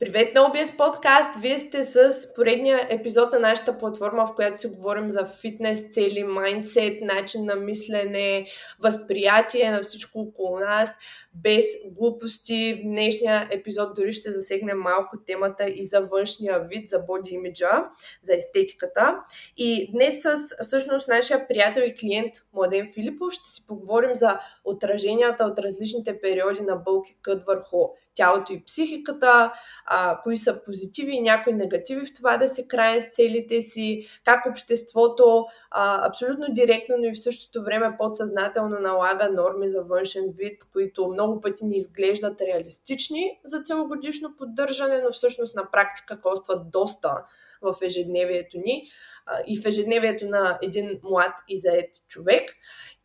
Привет на OBS подкаст! Вие сте с поредния епизод на нашата платформа, в която си говорим за фитнес, цели, майндсет, начин на мислене, възприятие на всичко около нас, без глупости. В днешния епизод дори ще засегнем малко темата и за външния вид, за боди имиджа, за естетиката. И днес с всъщност нашия приятел и клиент Младен Филипов ще си поговорим за отраженията от различните периоди на бълки кът върху тялото и психиката, а, кои са позитиви и някои негативи в това да се крае с целите си, как обществото а, абсолютно директно, но и в същото време подсъзнателно налага норми за външен вид, които много пъти ни изглеждат реалистични за целогодишно поддържане, но всъщност на практика костват доста в ежедневието ни а, и в ежедневието на един млад и заед човек.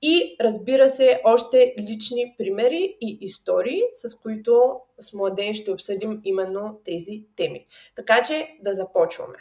И разбира се, още лични примери и истории, с които с младен ще обсъдим именно тези теми. Така че да започваме.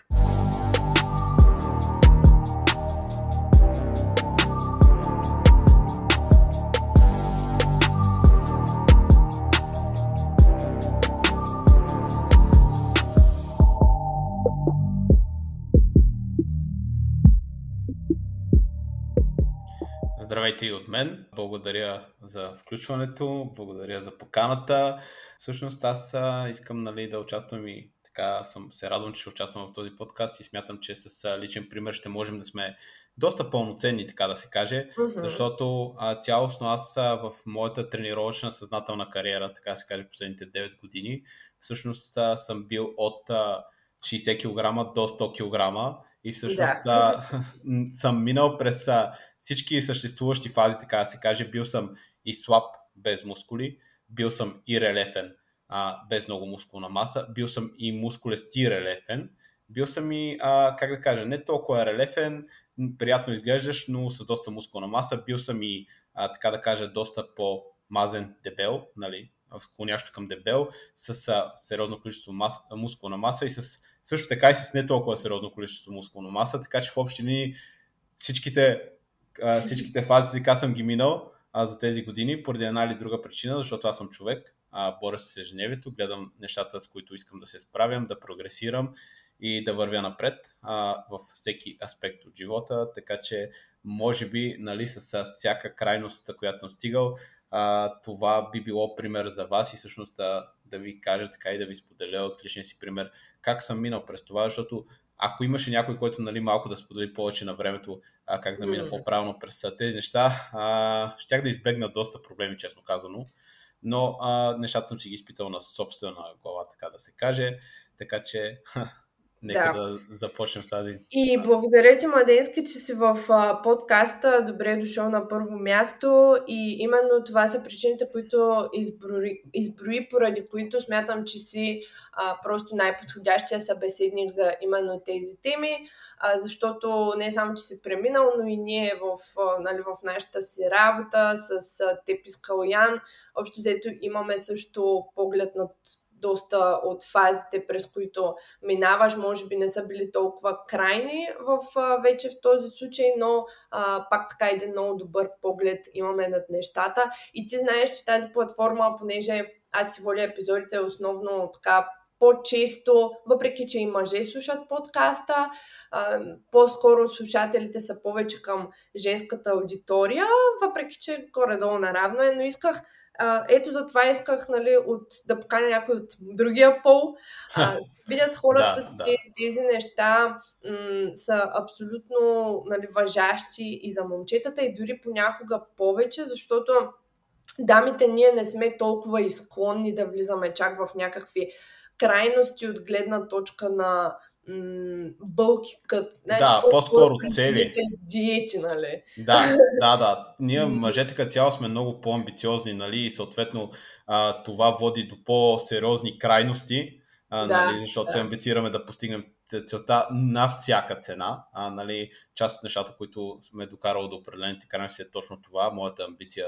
Здравейте и от мен. Благодаря за включването, благодаря за поканата. Всъщност аз искам нали, да участвам и така съм се радвам, че ще участвам в този подкаст и смятам, че с личен пример ще можем да сме доста пълноценни, така да се каже, uh-huh. защото а, цялостно аз а, в моята тренировъчна съзнателна кариера, така се каже, последните 9 години, всъщност а, съм бил от а, 60 кг до 100 кг и всъщност да. а, съм минал през а, всички съществуващи фази, така да се каже. Бил съм и слаб, без мускули, бил съм и релефен, а, без много мускулна маса, бил съм и мускулест и релефен, бил съм и, а, как да кажа, не толкова релефен, приятно изглеждаш, но с доста мускулна маса. Бил съм и, а, така да кажа, доста по-мазен дебел, нали, склонящо към дебел, с а, сериозно количество мас, мускулна маса и с също така и с не толкова сериозно количество мускулна маса, така че в общини всичките, всичките фази така съм ги минал а, за тези години, поради една или друга причина, защото аз съм човек, а, боря се с ежедневието, гледам нещата, с които искам да се справям, да прогресирам и да вървя напред а, във всеки аспект от живота, така че може би нали, с всяка крайност, която съм стигал, а, това би било пример за вас и всъщност да, да ви кажа така и да ви споделя от личния си пример как съм минал през това, защото ако имаше някой, който нали, малко да сподели повече на времето а, как да мина по-правилно през тези неща, а, щях да избегна доста проблеми, честно казано. Но а, нещата съм си ги изпитал на собствена глава, така да се каже. Така че Нека да. да започнем с тази. И благодаря ти, Младенски, че си в а, подкаста. Добре е дошъл на първо място. И именно това са причините, които изброи, изброи поради които смятам, че си а, просто най-подходящия събеседник за именно тези теми. А, защото не само, че си преминал, но и ние в, а, нали, в нашата си работа с а, теб и Скалоян. Общо взето имаме също поглед над доста от фазите, през които минаваш, може би не са били толкова крайни в, вече в този случай, но а, пак така един много добър поглед имаме над нещата. И ти знаеш, че тази платформа, понеже аз си воля епизодите основно така по-често, въпреки че и мъже слушат подкаста, по-скоро слушателите са повече към женската аудитория, въпреки че горе-долу наравно е, но исках а, ето за това исках нали, от, да поканя някой от другия пол. А, видят хората, да, че да. тези неща м- са абсолютно нали, въжащи и за момчетата, и дори понякога повече, защото дамите ние не сме толкова изклонни да влизаме чак в някакви крайности от гледна точка на бълки кът. Значи, да, по-скоро цели. Диети, нали? Да, да, да. Ние мъжете като цяло сме много по-амбициозни, нали? И съответно а, това води до по-сериозни крайности, а, да, нали? защото да. се амбицираме да постигнем целта на всяка цена. А, нали, част от нещата, които сме докарали до определените крайности е точно това. Моята амбиция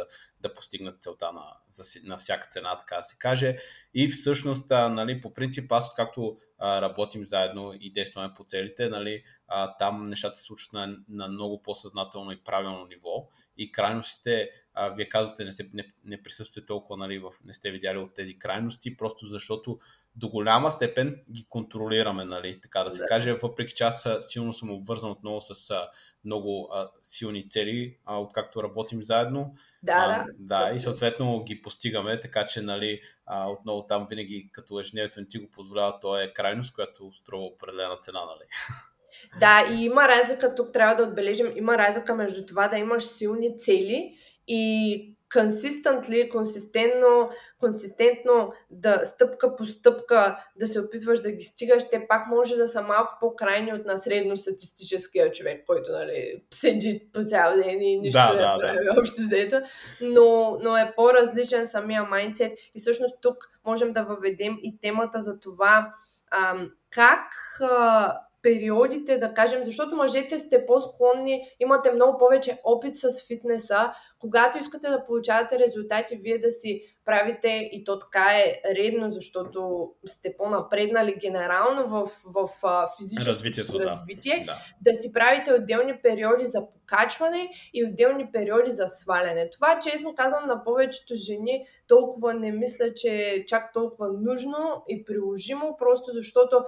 да постигнат целта на, за, на всяка цена, така да се каже. И всъщност, а, нали, по принцип, аз както а, работим заедно и действаме по целите, нали, а, там нещата се случват на, на много по-съзнателно и правилно ниво. И крайностите, а, вие казвате, не, сте, не, не присъствате толкова, нали, в, не сте видяли от тези крайности, просто защото до голяма степен ги контролираме, нали, така да се Да. каже, въпреки че аз силно съм обвързан отново с много а, силни цели, а, откакто работим заедно. Да, а, да. да, и съответно ги постигаме, така че нали, а, отново там винаги като ежедневието не ти го позволява, то е крайност, която струва определена цена. Нали. Да, и има разлика, тук трябва да отбележим, има разлика между това да имаш силни цели и consistently, консистентно, консистентно да стъпка по стъпка да се опитваш да ги стигаш, те пак може да са малко по-крайни от на средностатистическия човек, който нали, седи по цял ден и нищо Да, не да, прави общо взето, но, но е по-различен самия майндсет. И всъщност тук можем да въведем и темата за това ам, как а, периодите, да кажем, защото мъжете сте по-склонни, имате много повече опит с фитнеса, когато искате да получавате резултати, вие да си правите, и то така е редно, защото сте по-напреднали генерално в, в, в физическото Развитието, развитие, Да. да си правите отделни периоди за покачване и отделни периоди за сваляне. Това, честно казвам, на повечето жени толкова не мисля, че е чак толкова нужно и приложимо, просто защото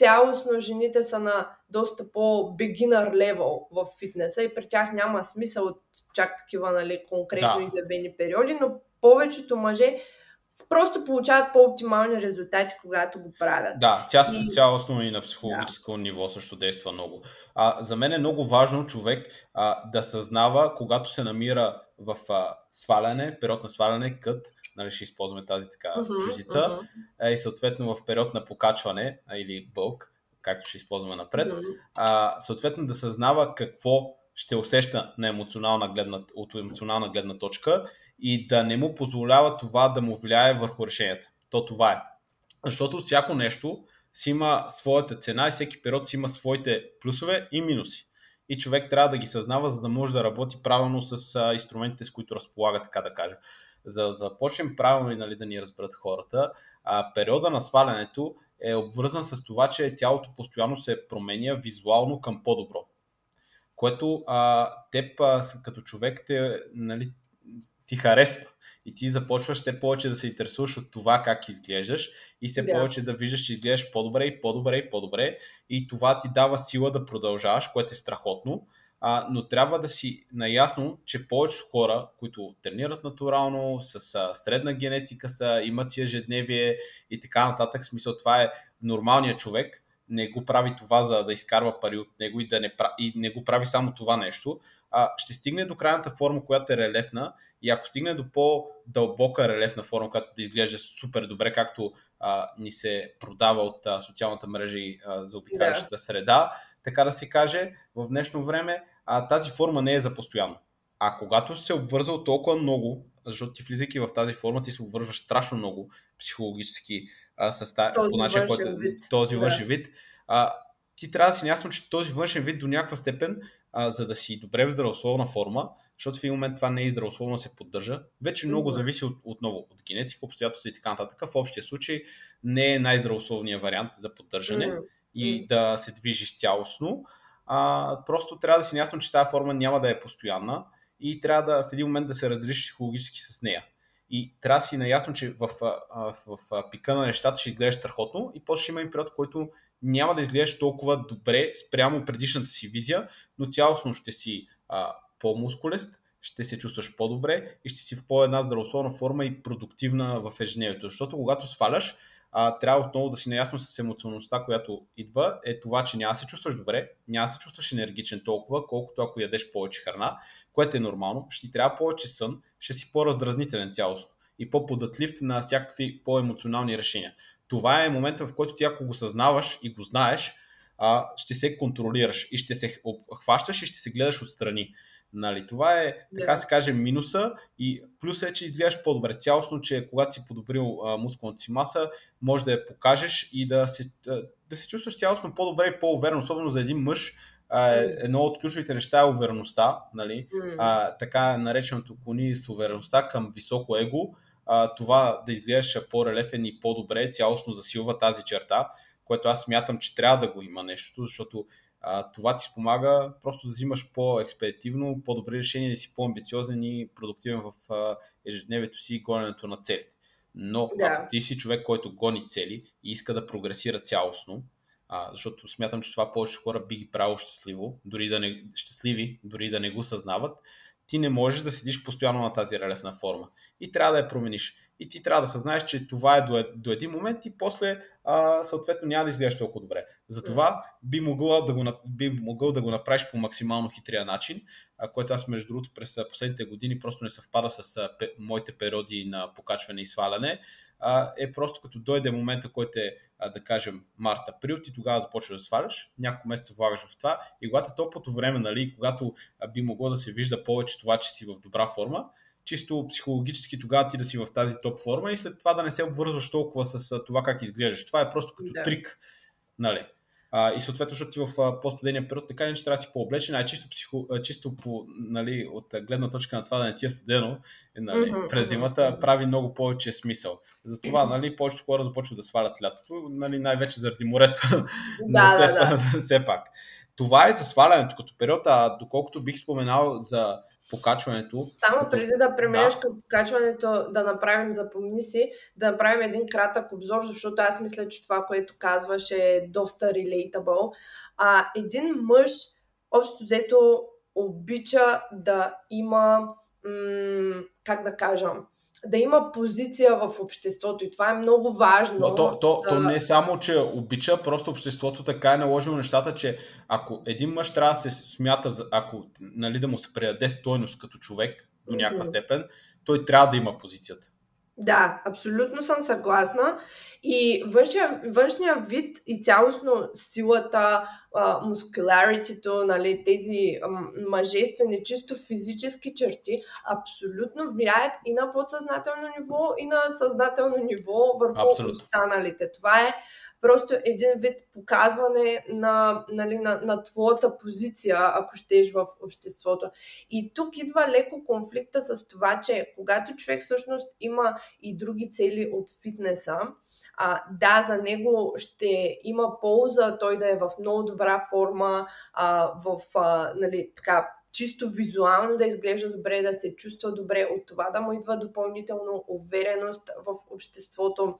цялостно жените са на доста по-beginner level в фитнеса и при тях няма смисъл от чак такива нали, конкретно Да. изявени периоди, но повечето мъже просто получават по-оптимални резултати, когато го правят. Да, цялостно, И- цялостно и на психологическо ниво също действа много. А, за мен е много важно човек а, да съзнава, когато се намира в а, сваляне, период на сваляне, кът, нали, ще използваме тази така Мгм, чужица, мгм, а, и съответно в период на покачване или бълк, както ще използваме напред, мгм. а, съответно да съзнава какво ще усеща на емоционална гледна, от емоционална гледна точка и да не му позволява това да му влияе върху решенията. То това е. Защото всяко нещо си има своята цена и всеки период си има своите плюсове и минуси. И човек трябва да ги съзнава, за да може да работи правилно с инструментите, с които разполага, така да кажа. За да започнем правилно и нали, да ни разберат хората, а, периода на свалянето е обвързан с това, че тялото постоянно се променя визуално към по-добро. Което а, теб а, като човек те, нали, ти харесва. И ти започваш все повече да се интересуваш от това как изглеждаш и все Да. повече да виждаш, че изглеждаш по-добре и по-добре и по-добре. И това ти дава сила да продължаваш, което е страхотно. А, но трябва да си наясно, че повечето хора, които тренират натурално, с а, средна генетика са, имат си ежедневие и така нататък, смисъл това е нормалният човек, не го прави това за да изкарва пари от него и, да не, и не го прави само това нещо, а, ще стигне до крайната форма, която е релефна. И ако стигне до по-дълбока релефна форма, която да изглежда супер добре, както а, ни се продава от а, социалната мрежа и а, за обикалящата среда, така да се каже, в днешно време а, тази форма не е за постоянно. А когато си се обвързал толкова много, защото ти влизайки в тази форма, ти се обвързваш страшно много психологически а, с та, Този по начин, който, вид. този Да. външен вид. А, ти трябва да си ясно, че този външен вид до някаква степен, а, за да си добре в здравословна форма, защото в един момент това не е здравословно се поддържа, вече много зависи от, отново от генетика, обстоятелства и така нататък. В общия случай не е най-здравословният вариант за поддържане М. и да се движиш цялостно. А, просто трябва да си ясно, че тази форма няма да е постоянна и трябва да в един момент да се разделиш психологически с нея. И трябва да си наясно, че в, в, в, в пика на нещата ще изглеждаш страхотно и после ще има и период, в който няма да изглеждаш толкова добре спрямо предишната си визия, но цялостно ще си а, по-мускулест, ще се чувстваш по-добре и ще си в по-една здравословна форма и продуктивна в ежедневието. Защото когато сваляш, а, трябва отново да си наясно с емоционалността, която идва, е това, че няма се чувстваш добре, няма се чувстваш енергичен толкова, колкото ако ядеш повече храна, което е нормално. Ще ти трябва повече сън, ще си по-раздразнителен цялостно и по-податлив на всякакви по-емоционални решения. Това е момента, в който ти ако го съзнаваш и го знаеш, а, ще се контролираш и ще се хващаш и ще се гледаш отстрани. Нали, това е, така Да. се каже, минуса и плюс е, че изглеждаш по-добре. Цялостно, че когато си подобрил а, мускулната си маса, може да я покажеш и да се, а, да се чувстваш цялостно по-добре и по-уверен, особено за един мъж. А, е- едно от ключовите неща е увереността, нали? А, така нареченото клони с увереността към високо его, а, това да изглеждаш по-релефен и по-добре, цялостно засилва тази черта, което аз смятам, че трябва да го има нещо, защото а, това ти спомага просто да взимаш по-експедитивно, по-добри решения, да си по-амбициозен и продуктивен в а, ежедневието си и гоненето на целите. Но да. ако ти си човек, който гони цели и иска да прогресира цялостно, а, защото смятам, че това повече хора би ги правило щастливо, дори да не, щастливи, дори да не го съзнават, ти не можеш да седиш постоянно на тази релефна форма. И трябва да я промениш. И ти трябва да съзнаеш, че това е до, до един момент и после а, съответно няма да изглеждаш толкова добре. Затова би могъл да го, би могъл да го направиш по максимално хитрия начин, а, което аз между другото през последните години просто не съвпада с а, пе, моите периоди на покачване и сваляне а, е просто като дойде момента, който е, а, да кажем, март-април, ти тогава започваш да сваляш, няколко месеца влагаш в това и когато е топлото време, нали, когато а, би могло да се вижда повече това, че си в добра форма, чисто психологически тогава ти да си в тази топ форма и след това да не се обвързваш толкова с това как изглеждаш. Това е просто като да. трик. Нали? А, и съответно, защото ти в по-студения период така не че трябва да си по-облечен, а чисто, психо, чисто по, нали, от гледна точка на това да не ти е студено нали, mm-hmm. през зимата, прави много повече смисъл. Затова нали, повечето хора започват да свалят лятото, нали, най-вече заради морето, но да, все, да, да. все пак. Това е за свалянето като период, а доколкото бих споменал за покачването. Само преди да преминеш да. към покачването, да направим, запомни си, да направим един кратък обзор, защото аз мисля, че това, което казваш е доста relatable. А, един мъж, общо взето, обича да има, м- как да кажа, да има позиция в обществото и това е много важно. Но то, то, то не е само, че обича, просто обществото така е наложило нещата, че ако един мъж трябва да се смята, ако нали, да му се предаде стойност като човек до някаква степен, той трябва да има позицията. Да, абсолютно съм съгласна. И външния, външния вид и цялостно силата, мускуларитито, нали, тези мъжествени, чисто физически черти, абсолютно влияят и на подсъзнателно ниво, и на съзнателно ниво върху абсолютно. останалите. Това е просто един вид показване на, нали, на, на твоята позиция, ако щеш в обществото. И тук идва леко конфликта с това, че когато човек всъщност има и други цели от фитнеса, а, да, за него ще има полза той да е в много добра форма, а, в а, нали, така, чисто визуално да изглежда добре, да се чувства добре, от това да му идва допълнително увереност в обществото,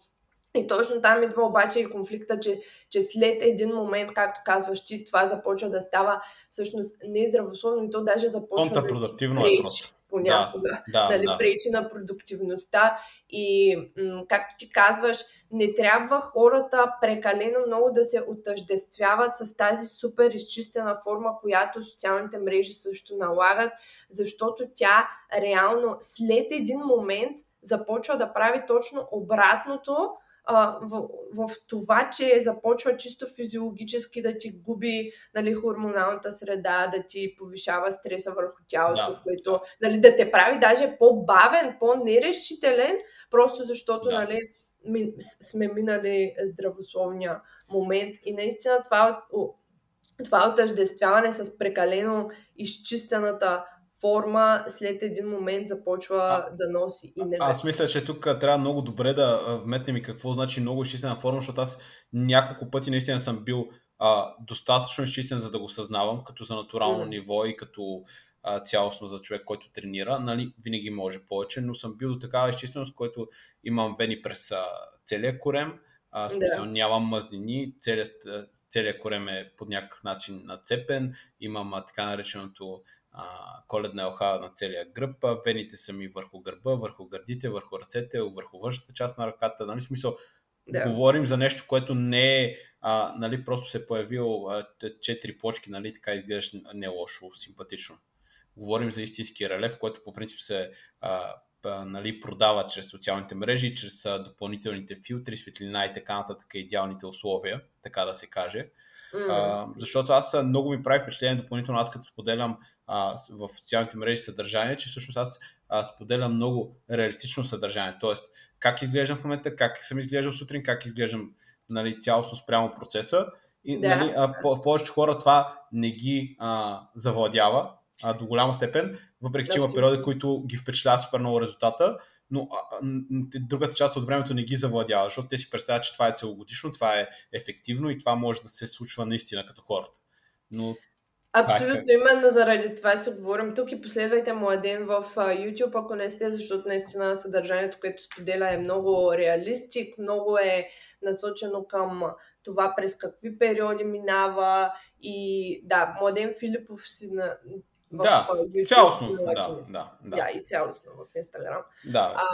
и точно там идва обаче и конфликта, че, че след един момент, както казваш ти, това започва да става всъщност нездравословно и то даже започва да ти е пречи е понякога. Да, да, нали, да. пречи на продуктивността и м- както ти казваш, не трябва хората прекалено много да се отъждествяват с тази супер изчистена форма, която социалните мрежи също налагат, защото тя реално след един момент започва да прави точно обратното, а, в, в това, че започва чисто физиологически да ти губи нали, хормоналната среда, да ти повишава стреса върху тялото, да. което нали, да те прави даже по-бавен, по-нерешителен, просто защото да. нали, ми, сме минали здравословния момент. И наистина това, това отъждествяване с прекалено изчистената форма след един момент започва а, да носи и негатив. Аз мисля, че тук трябва много добре да вметнем и какво значи много изчистена форма, защото аз няколко пъти наистина съм бил а, достатъчно изчистен, за да го съзнавам, като за натурално mm. ниво и като а, цялостно за човек, който тренира. Нали, винаги може повече, но съм бил до такава изчистеност, който имам вени през а, целия корем, а, смисъл, да. нямам мъзнини, целият, целият корем е по някакъв начин нацепен, имам а, така нареченото а, коледна елха на целия гръб, вените са ми върху гърба, върху гърдите, върху ръцете, върху външната част на ръката. Нали, смисъл, да. говорим за нещо, което не е, а, нали, просто се е появил четири плочки, нали, така изглеждаш не лошо, симпатично. Говорим за истински релеф, който по принцип се а, а, нали, продава чрез социалните мрежи, чрез а, допълнителните филтри, светлина и така нататък, идеалните условия, така да се каже. Mm. А, защото аз много ми прави впечатление допълнително, аз като споделям а, в социалните мрежи съдържание, че всъщност аз а, споделям много реалистично съдържание. Тоест, как изглеждам в момента, как съм изглеждал сутрин, как изглеждам нали, цялостно спрямо процеса. И да. нали, а, по- повечето хора това не ги а, завладява а, до голяма степен, въпреки че има периоди, които ги впечатлява супер много резултата, но а, другата част от времето не ги завладява, защото те си представят, че това е целогодишно, това е ефективно и това може да се случва наистина като хората. Но Абсолютно, именно заради това си говорим. Тук и последвайте Младен в YouTube, ако не сте, защото наистина съдържанието, което споделя е много реалистик, много е насочено към това през какви периоди минава и да, Младен Филипов си на, в да, YouTube. Цялостно, да, да, да. да, и цялостно в Instagram. Да. А,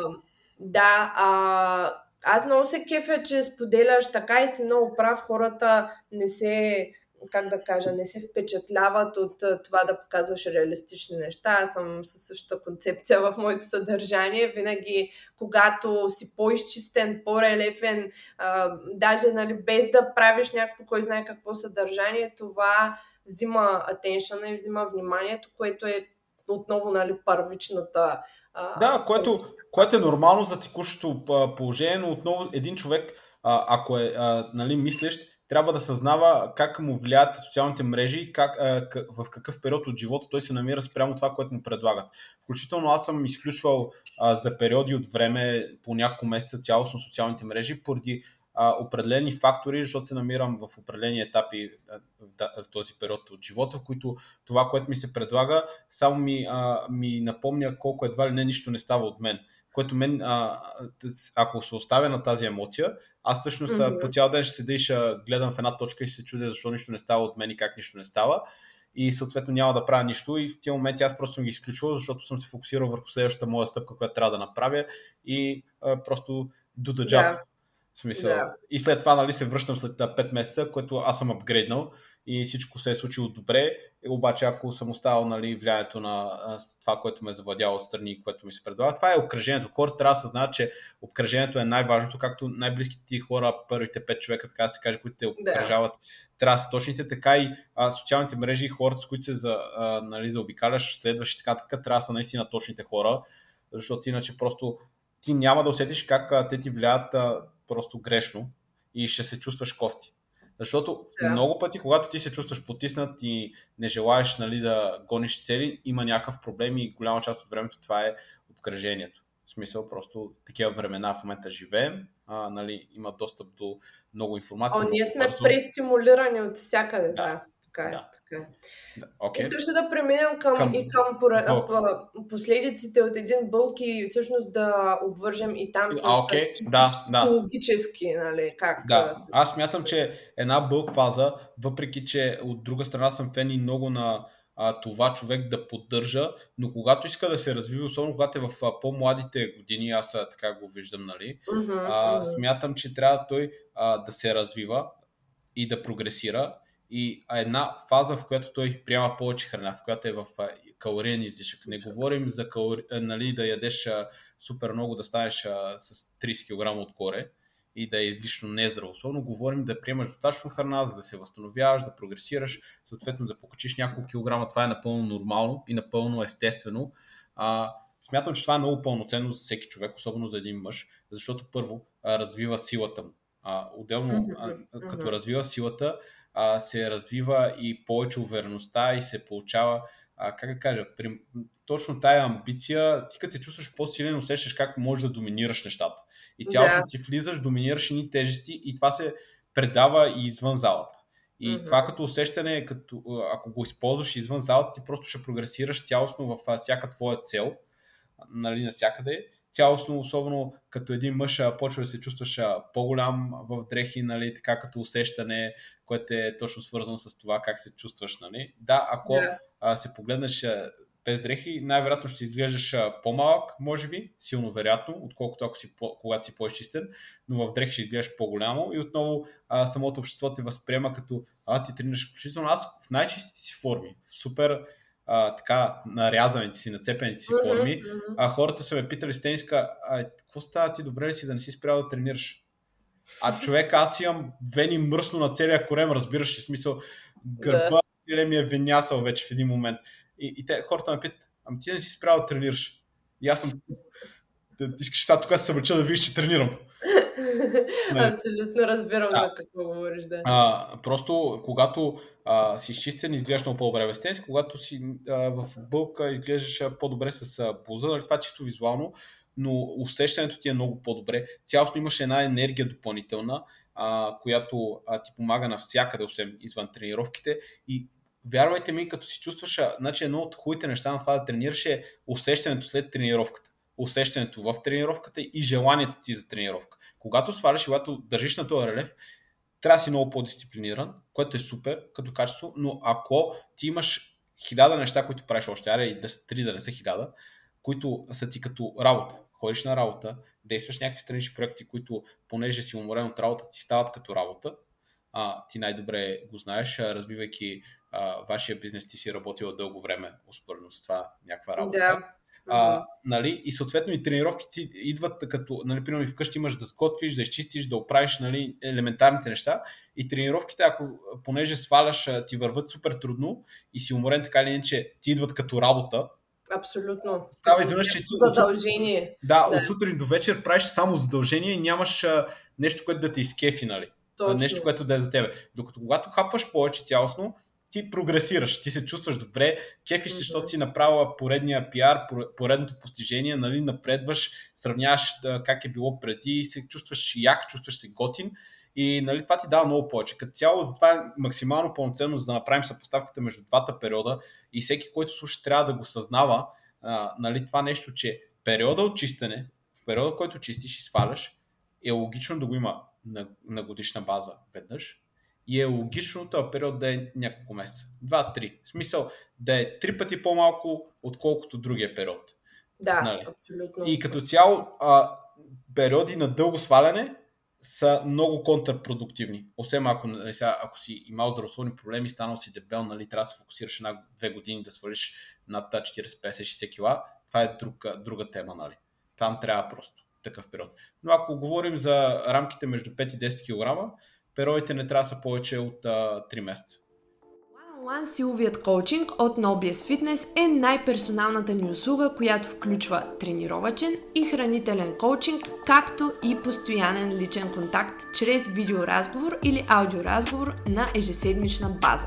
да, а, аз много се кефя, че споделяш така и си много прав. Хората не се как да кажа, не се впечатляват от това да показваш реалистични неща. Аз съм със същата концепция в моето съдържание. Винаги, когато си по-изчистен, по-релефен, а, даже нали, без да правиш някакво, кой знае какво съдържание, това взима атеншъна и взима вниманието, което е отново нали, първичната. А, да, което, което е нормално за текущото положение, но отново един човек, ако е нали, мислещ, трябва да съзнава как му влияят социалните мрежи и как, в какъв период от живота той се намира спрямо това, което му предлагат. Включително аз съм изключвал за периоди от време по няколко месеца цялостно социалните мрежи поради а, определени фактори, защото се намирам в определени етапи в, в този период от живота, в които това, което ми се предлага, само ми, а, ми напомня колко едва ли не нищо не става от мен което мен, а, ако се оставя на тази емоция, аз всъщност mm-hmm. по цял ден ще седа и ще гледам в една точка и ще се чудя защо нищо не става от мен и как нищо не става. И съответно няма да правя нищо и в тези моменти аз просто съм ги изключвал, защото съм се фокусирал върху следващата моя стъпка, която трябва да направя и а, просто do the job. Yeah. В смисъл. Yeah. И след това нали, се връщам след 5 месеца, което аз съм апгрейднал и всичко се е случило добре. Обаче, ако съм оставил нали, влиянието на това, което ме е завладяло страни и което ми се предлага, това е обкръжението. Хората трябва да съзнават, че обкръжението е най-важното, както най-близките ти хора, първите пет човека, така да се каже, които те обкръжават, да. трябва да са точните, така и а, социалните мрежи и хората, с които се за, а, нали, заобикаляш, следваш и така, така, трябва да са наистина точните хора, защото иначе просто ти няма да усетиш как а, те ти влияят а, просто грешно и ще се чувстваш кофти. Защото да. много пъти, когато ти се чувстваш потиснат и не желаеш нали, да гониш цели, има някакъв проблем и голяма част от времето това е обкръжението. В смисъл, просто такива времена в момента живеем, а, нали, има достъп до много информация. О, ние сме бързо. престимулирани от всякъде, да. да. Така е. Да. Така. Okay. Искаш да преминем към, към... и към пора... последиците от един бълк и всъщност да обвържем и там с а, okay. да, психологически, да. нали? Как да. Се... Аз смятам, че една бълк фаза, въпреки че от друга страна съм фен и много на а, това човек да поддържа, но когато иска да се развива, особено когато е в а, по-младите години, аз а, така го виждам, нали, mm-hmm, а, смятам, че трябва той а, да се развива и да прогресира и една фаза, в която той приема повече храна, в която е в калориен излишък. Не говорим за калори... нали, да ядеш супер много, да станеш с 30 кг отгоре и да е излишно нездравословно. Говорим да приемаш достатъчно храна, за да се възстановяваш, да прогресираш, съответно да покачиш няколко килограма. Това е напълно нормално и напълно естествено. А, смятам, че това е много пълноценно за всеки човек, особено за един мъж, защото първо а, развива силата му. А, отделно, а, като развива силата, а, се развива и повече увереността и се получава, а, как да кажа, при, точно тая амбиция, ти като се чувстваш по-силен, усещаш как можеш да доминираш нещата. И цялото да. ти влизаш, доминираш ни тежести и това се предава и извън залата. И mm-hmm. това като усещане, като, ако го използваш извън залата, ти просто ще прогресираш цялостно в всяка твоя цел, нали, навсякъде цялостно, особено като един мъж, почва да се чувстваш по-голям в дрехи, нали, така като усещане, което е точно свързано с това как се чувстваш. Нали. Да, ако yeah. а, се погледнеш без дрехи, най-вероятно ще изглеждаш по-малък, може би, силно вероятно, отколкото ако си, когато си по-изчистен, но в дрехи ще изглеждаш по-голямо и отново а, самото общество те възприема като а, ти тренираш включително аз в най-чистите си форми, в супер а, така нарязаните си, нацепените си mm-hmm, форми, mm-hmm. а хората са ме питали с тениска, а какво става ти, добре ли си да не си спрял да тренираш? А човек, аз имам вени мръсно на целия корем, разбираш ли смисъл, гърба, целия ми е венясал вече в един момент. И, и те, хората ме питат, ами ти не си спрял да тренираш. И аз съм, да, искаш сега тук да се събрача да видиш, че тренирам. Нали? Абсолютно разбирам да. за какво говориш, да. А, просто когато а, си изчистен, изглеждаш много по-добре без тенис, когато си а, в бълка изглеждаш по-добре с а, нали, това е чисто визуално, но усещането ти е много по-добре. Цялостно имаш една енергия допълнителна, а, която а, ти помага навсякъде, освен извън тренировките и вярвайте ми, като си чувстваш, значи едно от хубавите неща на това да тренираш е усещането след тренировката. Усещането в тренировката и желанието ти за тренировка. Когато сваляш, когато държиш на този релев, трябва да си много по-дисциплиниран, което е супер като качество, но ако ти имаш хиляда неща, които правиш още, аре и да са три, да не са хиляда, които са ти като работа. Ходиш на работа, действаш някакви странични проекти, които, понеже си уморен от работа, ти стават като работа. А, ти най-добре го знаеш, развивайки а, вашия бизнес, ти си работила дълго време, успоредно с това някаква работа. Да. А, нали, и съответно и тренировките идват като, нали, примерно вкъщи имаш да сготвиш, да изчистиш, да оправиш нали, елементарните неща. И тренировките, ако понеже сваляш, ти върват супер трудно и си уморен така или иначе, ти идват като работа. Абсолютно. Става изведнъж, че ти. Задължение. Да, да, от сутрин до вечер правиш само задължение и нямаш а, нещо, което да те изкефи, нали? Точно. Нещо, което да е за тебе. Докато когато хапваш повече цялостно, ти прогресираш, ти се чувстваш добре, кефиш се, защото си направила поредния пиар, поредното постижение, нали, напредваш, сравняваш да, как е било преди и се чувстваш як, чувстваш се готин и нали, това ти дава много повече. Като цяло, затова е максимално пълноценно, за да направим съпоставката между двата периода и всеки, който слуша, трябва да го съзнава а, нали, това нещо, че периода от чистене, в периода, в който чистиш и сваляш, е логично да го има на, на годишна база веднъж, и е логично този период да е няколко месеца. Два-три. В смисъл да е три пъти по-малко, отколкото другия период. Да, нали? абсолютно. И като цяло а, периоди на дълго сваляне са много контрпродуктивни. Освен ако, нали, сега, ако си имал здравословни проблеми, станал си дебел, нали, трябва да се фокусираш една-две години да свалиш над 40-50-60 кила, това е друга, друга тема. Нали. Там трябва просто такъв период. Но ако говорим за рамките между 5 и 10 кг, периодите не трябва да са повече от а, 3 месеца. One силовият коучинг от NoBS Fitness е най-персоналната ни услуга, която включва тренировачен и хранителен коучинг, както и постоянен личен контакт чрез видеоразговор или аудиоразговор на ежеседмична база.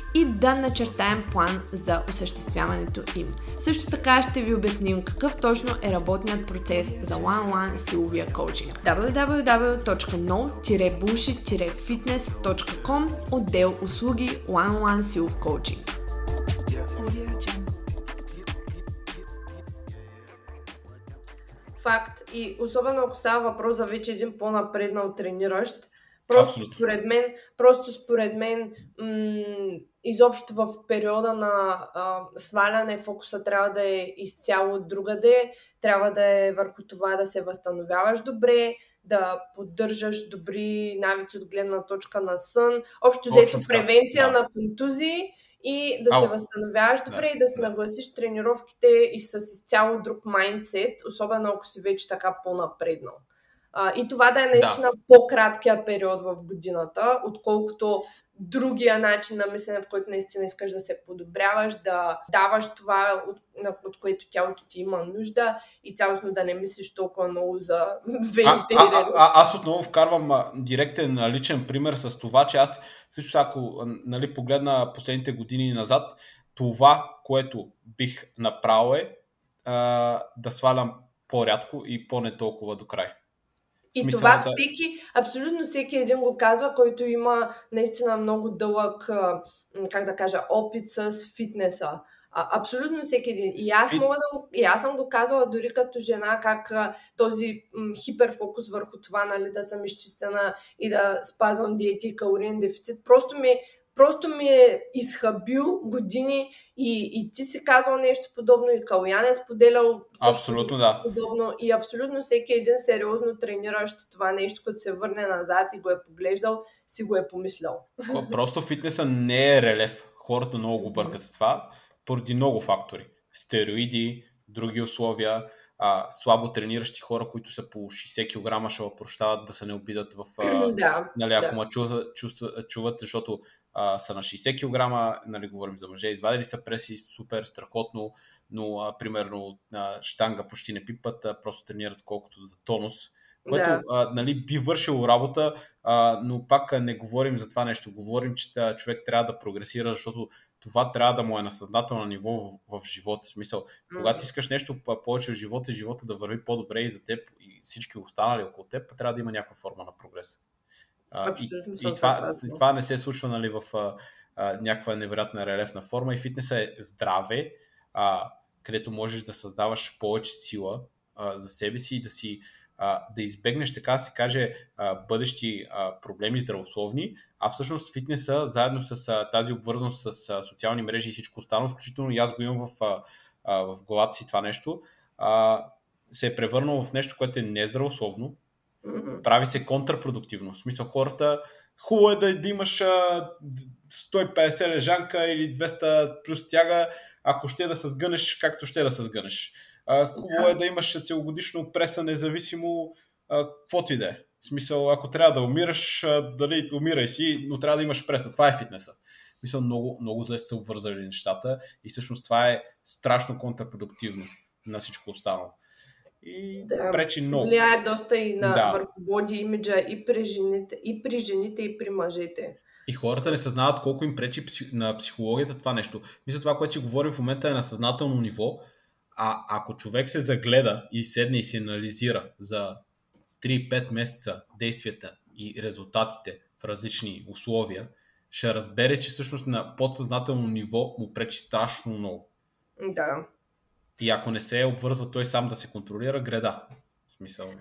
и да начертаем план за осъществяването им. Също така ще ви обясним какъв точно е работният процес за one-on-one силовия коучинг. www.no-bullshit-fitness.com отдел услуги one-on-one силов коучинг. Факт. И особено ако става въпрос за вече един по-напреднал трениращ, Просто Абсолютно. според мен, просто според мен м- изобщо в периода на а, сваляне фокуса трябва да е изцяло другаде, трябва да е върху това да се възстановяваш добре, да поддържаш добри навици от гледна точка на сън, общо взето превенция да. на контузии и да Ау. се възстановяваш добре да, и да се да. нагласиш тренировките и с изцяло друг майндсет, особено ако си вече така по-напреднал. А, и това да е наистина да. по-краткия период в годината, отколкото другия начин на мислене, в който наистина искаш да се подобряваш, да даваш това, от, от което тялото ти има нужда и цялостно да не мислиш толкова много за вените. А, а, а, аз отново вкарвам директен личен пример с това, че аз също ако нали, погледна последните години назад, това, което бих направил е а, да свалям по-рядко и по-не толкова до край. И Смисъл, това да... всеки, абсолютно всеки един го казва, който има наистина много дълъг, как да кажа, опит с фитнеса. А, абсолютно всеки един. И аз, мога да, и аз съм го казвала дори като жена, как а, този м, хиперфокус върху това, нали, да съм изчистена и да спазвам диети и калориен дефицит, просто ми просто ми е изхабил години и, и ти си казал нещо подобно и Калуян е споделял абсолютно, да. подобно и абсолютно всеки един сериозно трениращ това нещо, като се върне назад и го е поглеждал, си го е помислял. Просто фитнеса не е релев. Хората много го бъркат с това, поради много фактори. Стероиди, други условия, а, слабо трениращи хора, които са по 60 кг, ще прощават да се не обидат в... А, да, нали, ако да. ма чуват, чуват, чуват, защото а, са на 60 кг, нали, говорим за мъже, извадили са преси, супер, страхотно, но а, примерно а, штанга почти не пипат, а, просто тренират колкото за тонус, което да. а, нали, би вършило работа, а, но пак не говорим за това нещо. Говорим, че тя, човек трябва да прогресира, защото това трябва да му е на съзнателно ниво в, в живота. В смисъл, mm-hmm. когато искаш нещо повече в живота, живота да върви по-добре и за теб и всички останали около теб, трябва да има някаква форма на прогрес. А, и, и това, това не се случва нали, в а, а, някаква невероятна релефна форма. И фитнеса е здраве, а, където можеш да създаваш повече сила а, за себе си и да си а, да избегнеш, така се каже, а, бъдещи а, проблеми здравословни, а всъщност фитнеса, заедно с а, тази обвързаност с а, социални мрежи и всичко останало, включително и аз го имам в, а, а, в главата си това нещо, а, се е превърнало в нещо, което е нездравословно, прави се контрпродуктивно. В смисъл хората, хубаво е да, да имаш а, 150 лежанка или 200 плюс тяга, ако ще да се сгънеш, както ще да се сгънеш. А, хубаво е да имаш целогодишно преса, независимо каквото и да е. В смисъл, ако трябва да умираш, дали умирай си, но трябва да имаш преса. Това е фитнеса. Мисля, много, много зле са обвързали нещата и всъщност това е страшно контрпродуктивно на всичко останало. И да, пречи много. Влияе доста и на да. върху боди имиджа и при жените, и при жените, и при мъжете. И хората не съзнават колко им пречи на психологията това нещо. Мисля, това, което си говорим в момента е на съзнателно ниво, а ако човек се загледа и седне и се анализира за 3-5 месеца действията и резултатите в различни условия, ще разбере, че всъщност на подсъзнателно ниво му пречи страшно много. Да. И ако не се обвързва той сам да се контролира, греда. В смисъл.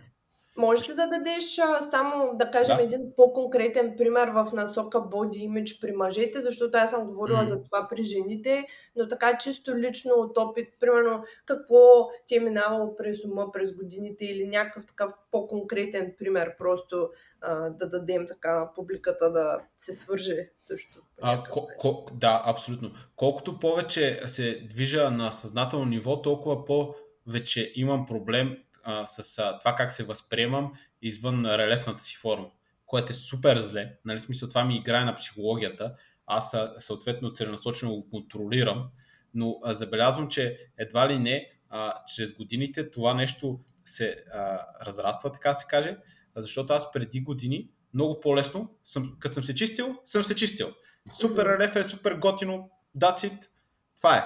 Можеш ли да дадеш само, да кажем, да. един по-конкретен пример в насока body image при мъжете, защото аз съм говорила mm. за това при жените, но така чисто лично от опит, примерно какво ти е минавало през ума през годините или някакъв такъв по-конкретен пример, просто а, да дадем така публиката да се свърже също. А, ко, ко, да, абсолютно. Колкото повече се движа на съзнателно ниво, толкова по-вече имам проблем а, с а, това как се възприемам извън релефната си форма, което е супер зле. Нали, смисъл, това ми играе на психологията. Аз съответно целенасочено го контролирам, но а, забелязвам, че едва ли не а, чрез годините това нещо се а, разраства, така се каже, защото аз преди години много по-лесно, съм, като съм се чистил, съм се чистил. Супер релеф е, супер готино, дацит, това е.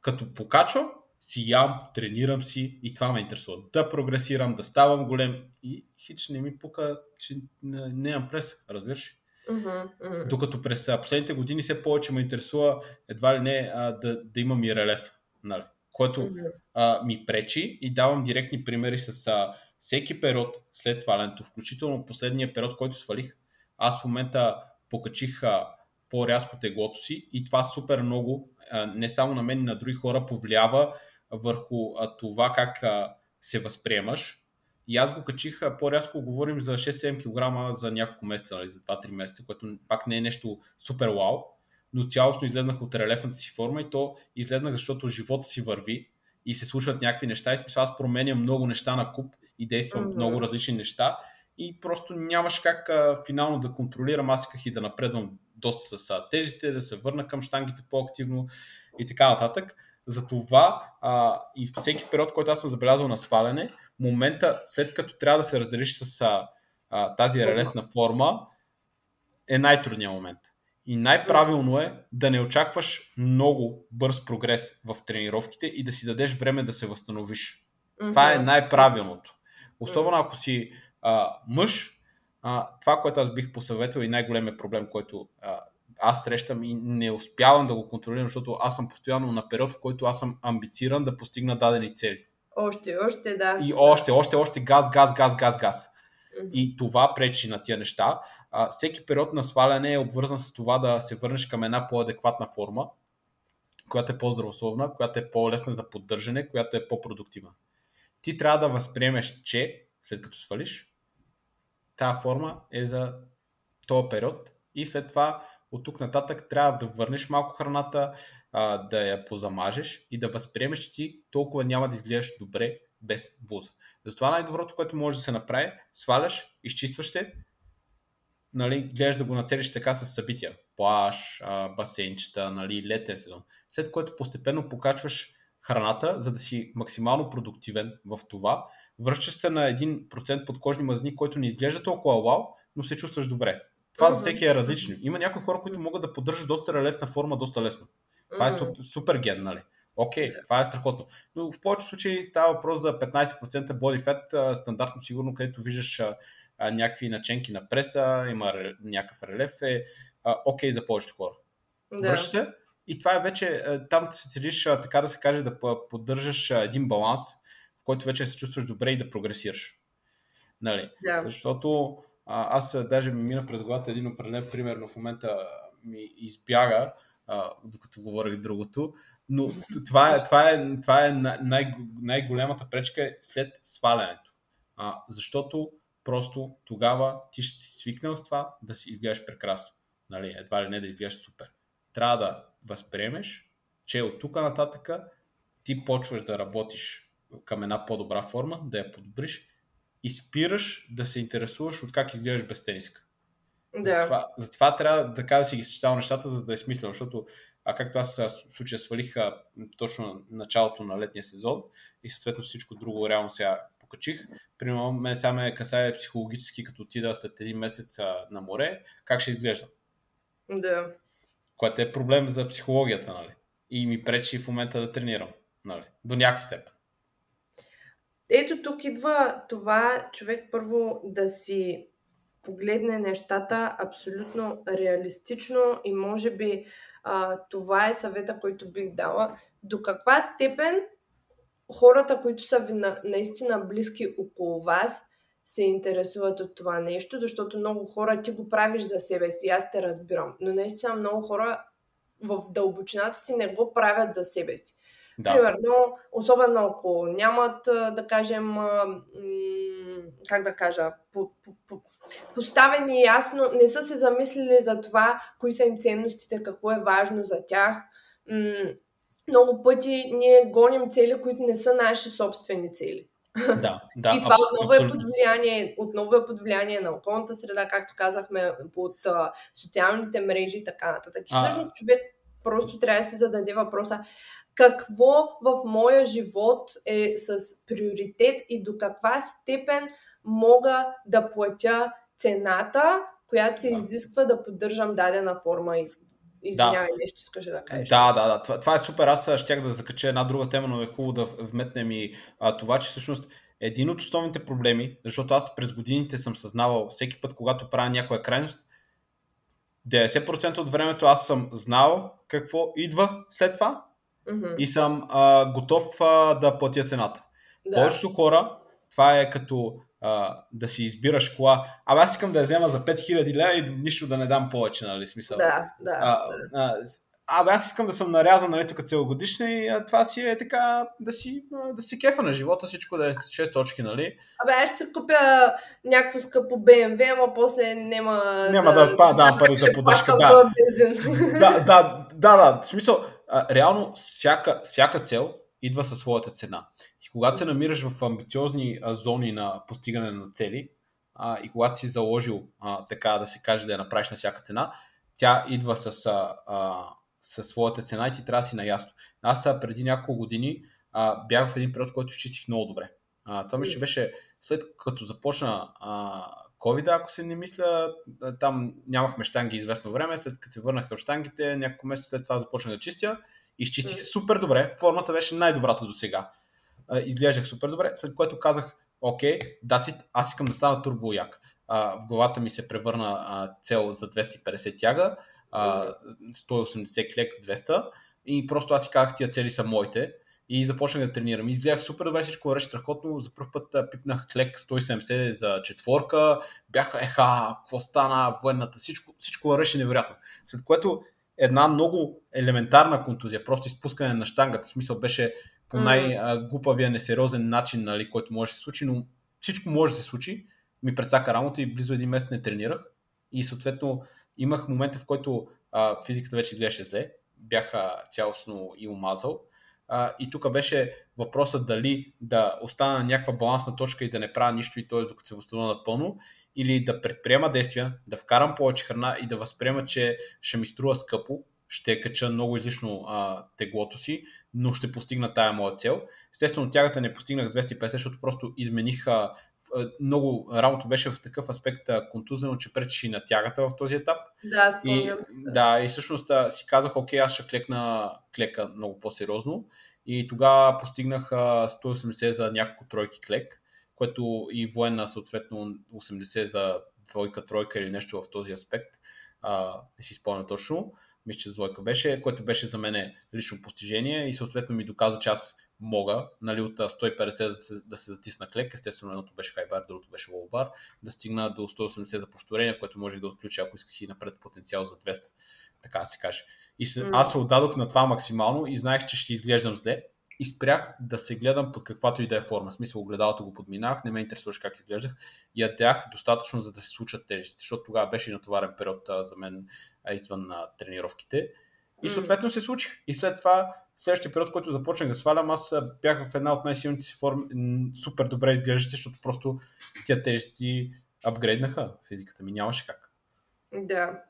Като покачвам, си ям, тренирам си и това ме интересува. Да прогресирам, да ставам голем и хич не ми пука, че не, не имам прес, разбираш? Uh-huh, uh-huh. Докато през последните години все повече ме интересува едва ли не а, да, да имам и релеф, нали? което uh-huh. а, ми пречи и давам директни примери с а, всеки период след свалянето, включително последния период, който свалих. Аз в момента покачих а, по-рязко теглото си и това супер много, а, не само на мен, и на други хора повлиява върху а, това как а, се възприемаш. И аз го качих, а, по-рязко говорим за 6-7 кг за няколко месеца, нали, за 2-3 месеца, което пак не е нещо супер вау, но цялостно излезнах от релефната си форма и то излезнах, защото живота си върви и се случват някакви неща и смисъл аз променям много неща на куп и действам mm-hmm. много различни неща и просто нямаш как а, финално да контролирам, аз исках и да напредвам доста с тежестите, да се върна към штангите по-активно и така нататък. Затова а, и всеки период, който аз съм забелязал на сваляне, момента след като трябва да се разделиш с а, а, тази релефна форма, е най-трудният момент. И най-правилно е да не очакваш много бърз прогрес в тренировките и да си дадеш време да се възстановиш. Mm-hmm. Това е най-правилното. Особено ако си а, мъж, а, това, което аз бих посъветвал и най-големият проблем, който а, аз срещам и не успявам да го контролирам, защото аз съм постоянно на период, в който аз съм амбициран да постигна дадени цели. Още, още, да. И още, още, още газ, газ, газ, газ, газ. И това пречи на тия неща. А, всеки период на сваляне е обвързан с това да се върнеш към една по-адекватна форма, която е по-здравословна, която е по-лесна за поддържане, която е по-продуктивна. Ти трябва да възприемеш, че след като свалиш, тази форма е за този период и след това от тук нататък трябва да върнеш малко храната, а, да я позамажеш и да възприемеш, че ти толкова няма да изглеждаш добре без блуза. Затова най-доброто, което може да се направи, сваляш, изчистваш се, нали, гледаш да го нацелиш така с събития. Плаш, басейнчета, нали, летен сезон. След което постепенно покачваш храната, за да си максимално продуктивен в това. Връщаш се на 1% подкожни мазни, който не изглежда толкова вау, но се чувстваш добре. Това за всеки е различно. Има някои хора, които могат да поддържат доста релефна форма доста лесно. Това е супер, ген, нали? Окей, okay, това е страхотно. Но в повечето случаи става въпрос за 15% body fat, стандартно сигурно, където виждаш а, а, някакви наченки на преса, има някакъв релеф, е окей okay за повечето хора. Да. Връщаш се и това е вече, там се целиш, така да се каже, да поддържаш един баланс, в който вече се чувстваш добре и да прогресираш. Нали? Да. Защото а, аз даже ми мина през главата един определен пример, но в момента ми избяга, а, докато говорех другото. Но това е, това е, това е най- най-голямата пречка след свалянето. А, защото просто тогава ти ще си свикнал с това да си изглеждаш прекрасно. Нали, едва ли не да изглеждаш супер. Трябва да възприемеш, че от тук нататъка ти почваш да работиш към една по-добра форма, да я подобриш и спираш да се интересуваш от как изглеждаш без тениска. Да. Затова, затова трябва да си ги съчетава нещата, за да е смислено, защото а както аз в случая свалих а, точно началото на летния сезон и съответно всичко друго реално сега покачих. Примерно, мен сега ме касае психологически, като отида след един месец на море, как ще изглежда. Да. Което е проблем за психологията, нали? И ми пречи в момента да тренирам, нали? До някаква степен. Ето тук идва това човек първо да си погледне нещата абсолютно реалистично и може би а, това е съвета, който бих дала. До каква степен хората, които са ви на, наистина близки около вас, се интересуват от това нещо, защото много хора ти го правиш за себе си, аз те разбирам, но наистина много хора в дълбочината си не го правят за себе си. Да. Примерно, особено ако нямат, да кажем, как да кажа, по, по, по, поставени ясно, не са се замислили за това, кои са им ценностите, какво е важно за тях. Много пъти ние гоним цели, които не са наши собствени цели. Да, да, и това абс- отново, е под влияние, отново е под влияние на околната среда, както казахме, под а, социалните мрежи и така нататък. И всъщност човек просто трябва да се зададе въпроса какво в моя живот е с приоритет и до каква степен мога да платя цената, която се изисква да поддържам дадена форма и Извинявай, да. нещо искаш да кажеш. Да, да, да. Това, това е супер. Аз щях да закача една друга тема, но е хубаво да вметнем и а, това, че всъщност един от основните проблеми, защото аз през годините съм съзнавал всеки път, когато правя някоя крайност, 90% от времето аз съм знал какво идва след това mm-hmm. и съм а, готов а, да платя цената. Да. Повечето хора, това е като а, да си избираш кола. Абе аз искам да я взема за 5000 лева и нищо да не дам повече, нали, смисъл. Да, да. А, а, Абе, аз искам да съм нарязан, нали, тук целогодишно и а, това си е така, да си, да си кефа на живота, всичко да е 6 точки, нали? Абе, аз ще се купя някакво скъпо BMW, ама после няма... Няма да, да, да да пари за поддръжка, да. да. Да, да, да, в смисъл, а, реално всяка, всяка цел идва със своята цена. И когато се намираш в амбициозни а, зони на постигане на цели, а, и когато си заложил, а, така да се каже, да я направиш на всяка цена, тя идва с а, а, със своята цена и ти трябва да си наясно. Аз а, преди няколко години а, бях в един период, който изчистих много добре. А, това ми ще беше след като започна а, COVID, ако се не мисля, там нямахме штанги известно време, след като се върнах към штангите, няколко месеца след това започнах да чистя, изчистих се супер добре, формата беше най-добрата до сега. Изглеждах супер добре, след което казах, окей, дацит, аз искам да стана турбояк. в главата ми се превърна а, цел за 250 тяга, а, 180 клек 200 и просто аз си казах, тия цели са моите и започнах да тренирам. Изгледах супер добре, всичко върши страхотно. За първ път пипнах клек 170 за четворка, бяха еха, какво стана, военната, всичко, всичко върши невероятно. След което една много елементарна контузия, просто изпускане на штангата, в смисъл беше по най-глупавия, несериозен начин, нали, който може да се случи, но всичко може да се случи. Ми предсака рамото и близо един месец не тренирах. И съответно Имах момента, в който а, физиката вече изглеждаше зле, бях цялостно и омазал. А, и тук беше въпросът дали да остана на някаква балансна точка и да не правя нищо и т.е. докато се възстановя напълно, или да предприема действия, да вкарам повече храна и да възприема, че ще ми струва скъпо, ще кача много излишно а, теглото си, но ще постигна тая моя цел. Естествено, тягата не постигнах 250, защото просто измених а, много работа беше в такъв аспект контузено, че пречеше на тягата в този етап. Да, спомням се. Да, и всъщност си казах, окей, аз ще клекна клека много по-сериозно. И тогава постигнах 180 за няколко тройки клек, което и военна съответно 80 за двойка, тройка или нещо в този аспект. А, не си спомня точно. Мисля, че двойка беше, което беше за мен лично постижение и съответно ми доказа, че аз мога, нали, от 150 да се, да се затисна клек, естествено едното беше хайбар, другото беше лоубар, да стигна до 180 за повторение, което можех да отключа, ако исках и напред потенциал за 200, така да се каже. И се, mm. аз се отдадох на това максимално и знаех, че ще изглеждам зле и спрях да се гледам под каквато и да е форма. В смисъл, огледалото го подминах, не ме интересуваше как изглеждах. Ядях достатъчно, за да се случат тежести, защото тогава беше и натоварен период а, за мен а, извън а, тренировките. И съответно се случих. И след това, следващия период, който започнах да свалям, аз бях в една от най-силните си форми, супер добре изглеждащи, защото просто тия тежести апгрейднаха физиката ми. Нямаше как. Да.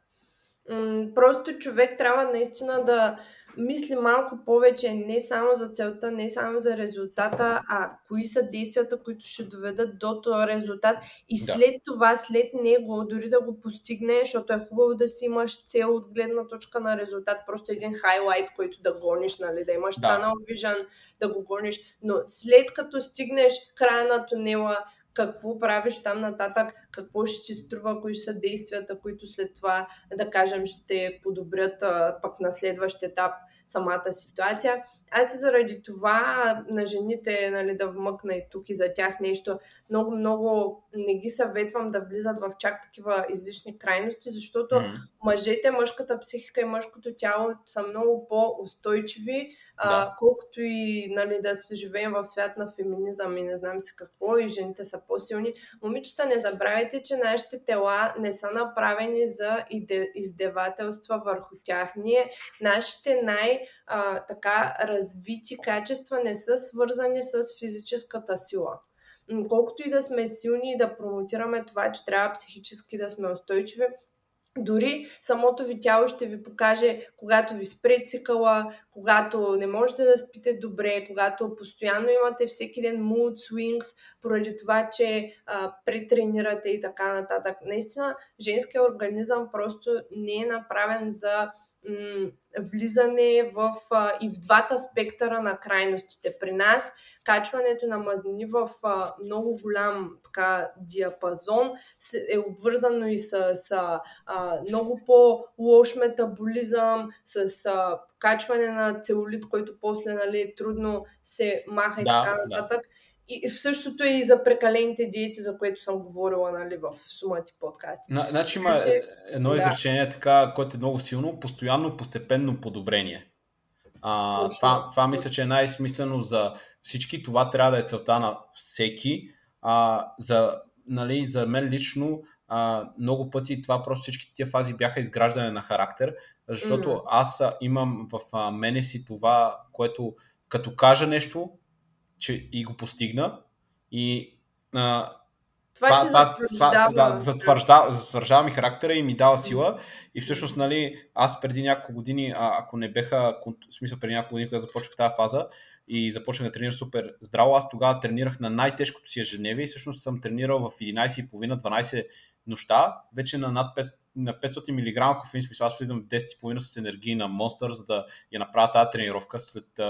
Просто човек трябва наистина да мисли малко повече не само за целта, не само за резултата, а кои са действията, които ще доведат до този резултат и след да. това, след него, дори да го постигне, защото е хубаво да си имаш цел от гледна точка на резултат, просто един хайлайт, който да гониш, нали, да имаш да. tunnel vision, да го гониш, но след като стигнеш края на тунела, какво правиш там нататък, какво ще ти струва, кои са действията, които след това, да кажем, ще подобрят пък на следващ етап самата ситуация. Аз и заради това на жените нали, да вмъкна и тук и за тях нещо, много, много не ги съветвам да влизат в чак такива излишни крайности, защото mm. мъжете, мъжката психика и мъжкото тяло са много по-устойчиви, да. а, колкото и нали, да живеем в свят на феминизъм и не знам си какво, и жените са по-силни. Момичета, не забравяйте, че нашите тела не са направени за издевателства върху тях. Ние, нашите най-така развити качества не са свързани с физическата сила колкото и да сме силни и да промотираме това, че трябва психически да сме устойчиви, дори самото ви тяло ще ви покаже, когато ви спре цикъла, когато не можете да спите добре, когато постоянно имате всеки ден mood swings, поради това, че а, претренирате и така нататък. Наистина, женският организъм просто не е направен за влизане в, а, и в двата спектъра на крайностите. При нас качването на мазнини в а, много голям така, диапазон е обвързано и с, с а, много по-лош метаболизъм, с а, качване на целулит, който после нали, трудно се маха и да, така нататък. Да. И същото е и за прекалените диети, за което съм говорила нали, в сумати подкасти. Значи има че, едно да. изречение, така, което е много силно, постоянно, постепенно подобрение. А, Точно. това, това мисля, че е най-смислено за всички. Това трябва да е целта на всеки. А, за, нали, за мен лично а, много пъти това просто всички тия фази бяха изграждане на характер, защото mm. аз имам в а, мене си това, което като кажа нещо, че и го постигна. И а, това, това, това, това, да, затвърждава, затвърждава ми характера и ми дава сила. И всъщност, нали, аз преди няколко години, а, ако не беха, в смисъл преди няколко години, когато започнах тази фаза и започнах да тренирам супер здраво, аз тогава тренирах на най-тежкото си ежедневие и всъщност съм тренирал в 11.30-12 нощта, вече на над 5, на 500 мг кофеин, смисъл аз влизам в 10.30 с енергийна монстър, за да я направя тази тренировка след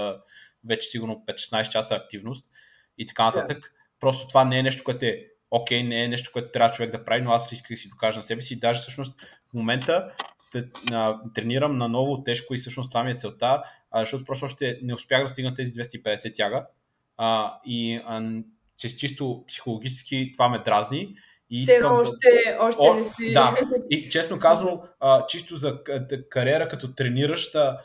вече сигурно 5-16 часа активност и така нататък. Yeah. Просто това не е нещо, което е окей, не е нещо, което трябва човек да прави, но аз исках да си докажа на себе си. Даже всъщност в момента тренирам на ново тежко и всъщност това ми е целта, защото просто още не успях да стигна тези 250 тяга. А, и а, чисто психологически това ме дразни. И искам още, да... още О, не си. Да, и честно казано, а, чисто за кариера като тренираща,